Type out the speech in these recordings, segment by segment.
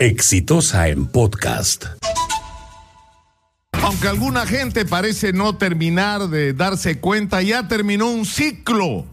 Exitosa en podcast. Aunque alguna gente parece no terminar de darse cuenta, ya terminó un ciclo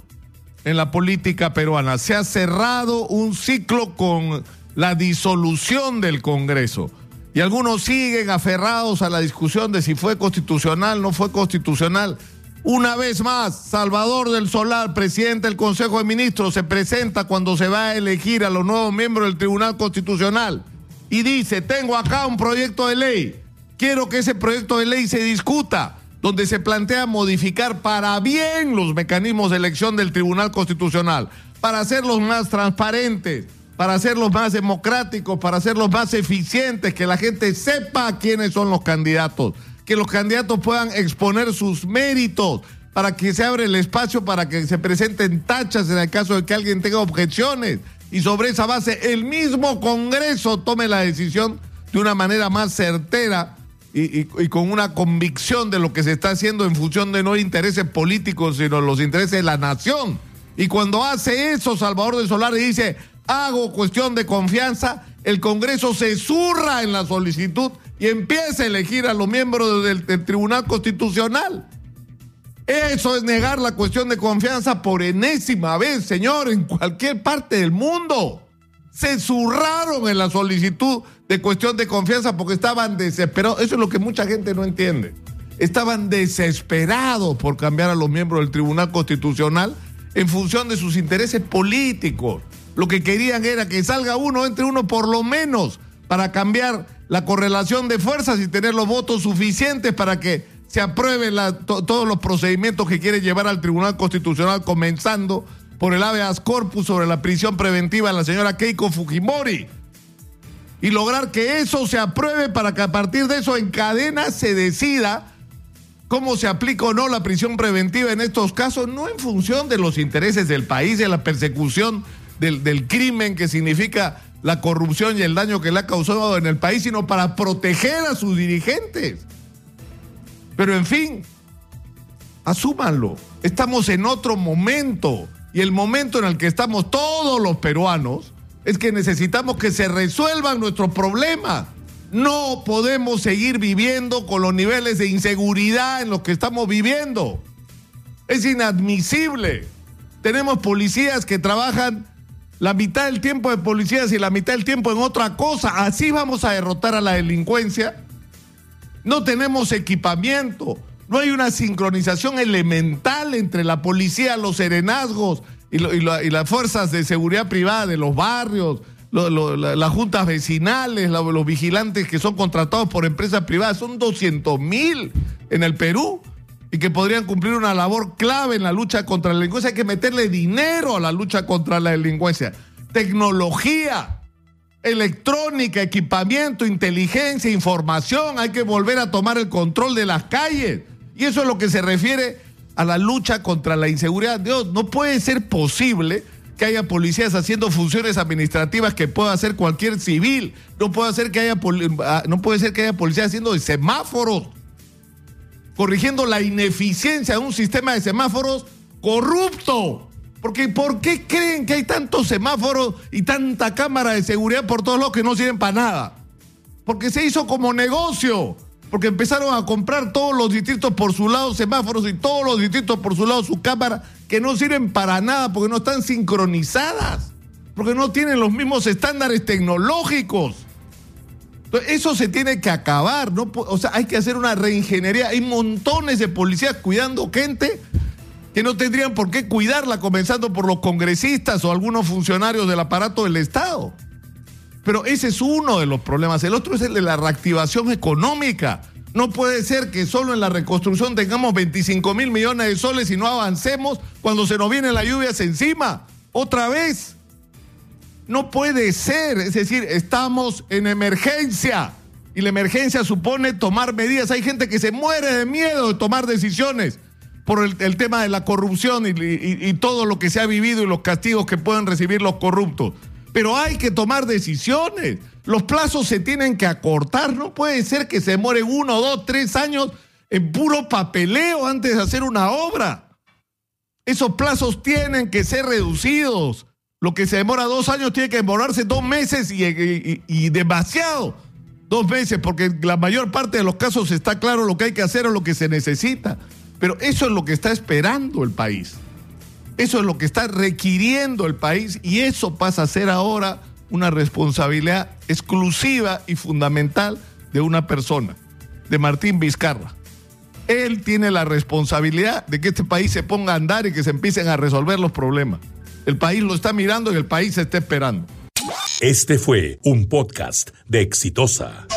en la política peruana. Se ha cerrado un ciclo con la disolución del Congreso. Y algunos siguen aferrados a la discusión de si fue constitucional, no fue constitucional. Una vez más, Salvador del Solar, presidente del Consejo de Ministros, se presenta cuando se va a elegir a los nuevos miembros del Tribunal Constitucional y dice, tengo acá un proyecto de ley, quiero que ese proyecto de ley se discuta, donde se plantea modificar para bien los mecanismos de elección del Tribunal Constitucional, para hacerlos más transparentes, para hacerlos más democráticos, para hacerlos más eficientes, que la gente sepa quiénes son los candidatos, que los candidatos puedan exponer sus méritos, para que se abra el espacio para que se presenten tachas en el caso de que alguien tenga objeciones y sobre esa base el mismo Congreso tome la decisión de una manera más certera y, con una convicción de lo que se está haciendo en función de no intereses políticos, sino los intereses de la nación. Y cuando hace eso Salvador de Solar y dice, hago cuestión de confianza, el Congreso se zurra en la solicitud y empieza a elegir a los miembros del Tribunal Constitucional. Eso es negar la cuestión de confianza por enésima vez, señor, en cualquier parte del mundo. Se zurraron en la solicitud de cuestión de confianza porque estaban desesperados. Eso es lo que mucha gente no entiende. Estaban desesperados por cambiar a los miembros del Tribunal Constitucional en función de sus intereses políticos. Lo que querían era que salga uno, entre uno por lo menos, para cambiar la correlación de fuerzas y tener los votos suficientes para que se aprueben todos los procedimientos que quiere llevar al Tribunal Constitucional, comenzando por el habeas corpus sobre la prisión preventiva de la señora Keiko Fujimori. Y lograr que eso se apruebe para que a partir de eso en cadena se decida cómo se aplica o no la prisión preventiva en estos casos, no en función de los intereses del país, de la persecución del, del crimen que significa la corrupción y el daño que le ha causado en el país, sino para proteger a sus dirigentes. Pero en fin, asúmanlo. Estamos en otro momento. Y el momento en el que estamos todos los peruanos es que necesitamos que se resuelvan nuestros problemas. No podemos seguir viviendo con los niveles de inseguridad en los que estamos viviendo. Es inadmisible. Tenemos policías que trabajan la mitad del tiempo de policías y la mitad del tiempo en otra cosa. Así vamos a derrotar a la delincuencia no tenemos equipamiento, no hay una sincronización elemental entre la policía, los serenazgos y, las fuerzas de seguridad privada de los barrios, las juntas vecinales, los vigilantes que son contratados por empresas privadas, son 200 mil en el Perú y que podrían cumplir una labor clave en la lucha contra la delincuencia. Hay que meterle dinero a la lucha contra la delincuencia, tecnología electrónica, equipamiento, inteligencia, información. Hay que volver a tomar el control de las calles. Y eso es lo que se refiere a la lucha contra la inseguridad. Dios, no puede ser posible que haya policías haciendo funciones administrativas que pueda hacer cualquier civil. No puede que haya, ah, no puede ser que haya policías haciendo semáforos, corrigiendo la ineficiencia de un sistema de semáforos corrupto. Porque ¿por qué creen que hay tantos semáforos y tanta cámara de seguridad por todos lados que no sirven para nada? Porque se hizo como negocio. Porque empezaron a comprar todos los distritos por su lado semáforos y todos los distritos por su lado su cámara que no sirven para nada porque no están sincronizadas. Porque no tienen los mismos estándares tecnológicos. Entonces, eso se tiene que acabar, ¿no? O sea, hay que hacer una reingeniería. Hay montones de policías cuidando gente que no tendrían por qué cuidarla, comenzando por los congresistas o algunos funcionarios del aparato del Estado. Pero ese es uno de los problemas. El otro es el de la reactivación económica. No puede ser que solo en la reconstrucción tengamos 25 mil millones de soles y no avancemos cuando se nos vienen las lluvias encima. Otra vez. No puede ser. Es decir, estamos en emergencia. Y la emergencia supone tomar medidas. Hay gente que se muere de miedo de tomar decisiones por el, tema de la corrupción y, todo lo que se ha vivido y los castigos que pueden recibir los corruptos. Pero hay que tomar decisiones. Los plazos se tienen que acortar. No puede ser que se muere uno, dos, tres años en puro papeleo antes de hacer una obra. Esos plazos tienen que ser reducidos. Lo que se demora dos años tiene que demorarse dos meses y, demasiado. Dos meses, porque la mayor parte de los casos está claro lo que hay que hacer o lo que se necesita. Pero eso es lo que está esperando el país. Eso es lo que está requiriendo el país y eso pasa a ser ahora una responsabilidad exclusiva y fundamental de una persona, de Martín Vizcarra. Él tiene la responsabilidad de que este país se ponga a andar y que se empiecen a resolver los problemas. El país lo está mirando y el país se está esperando. Este fue un podcast de Exitosa.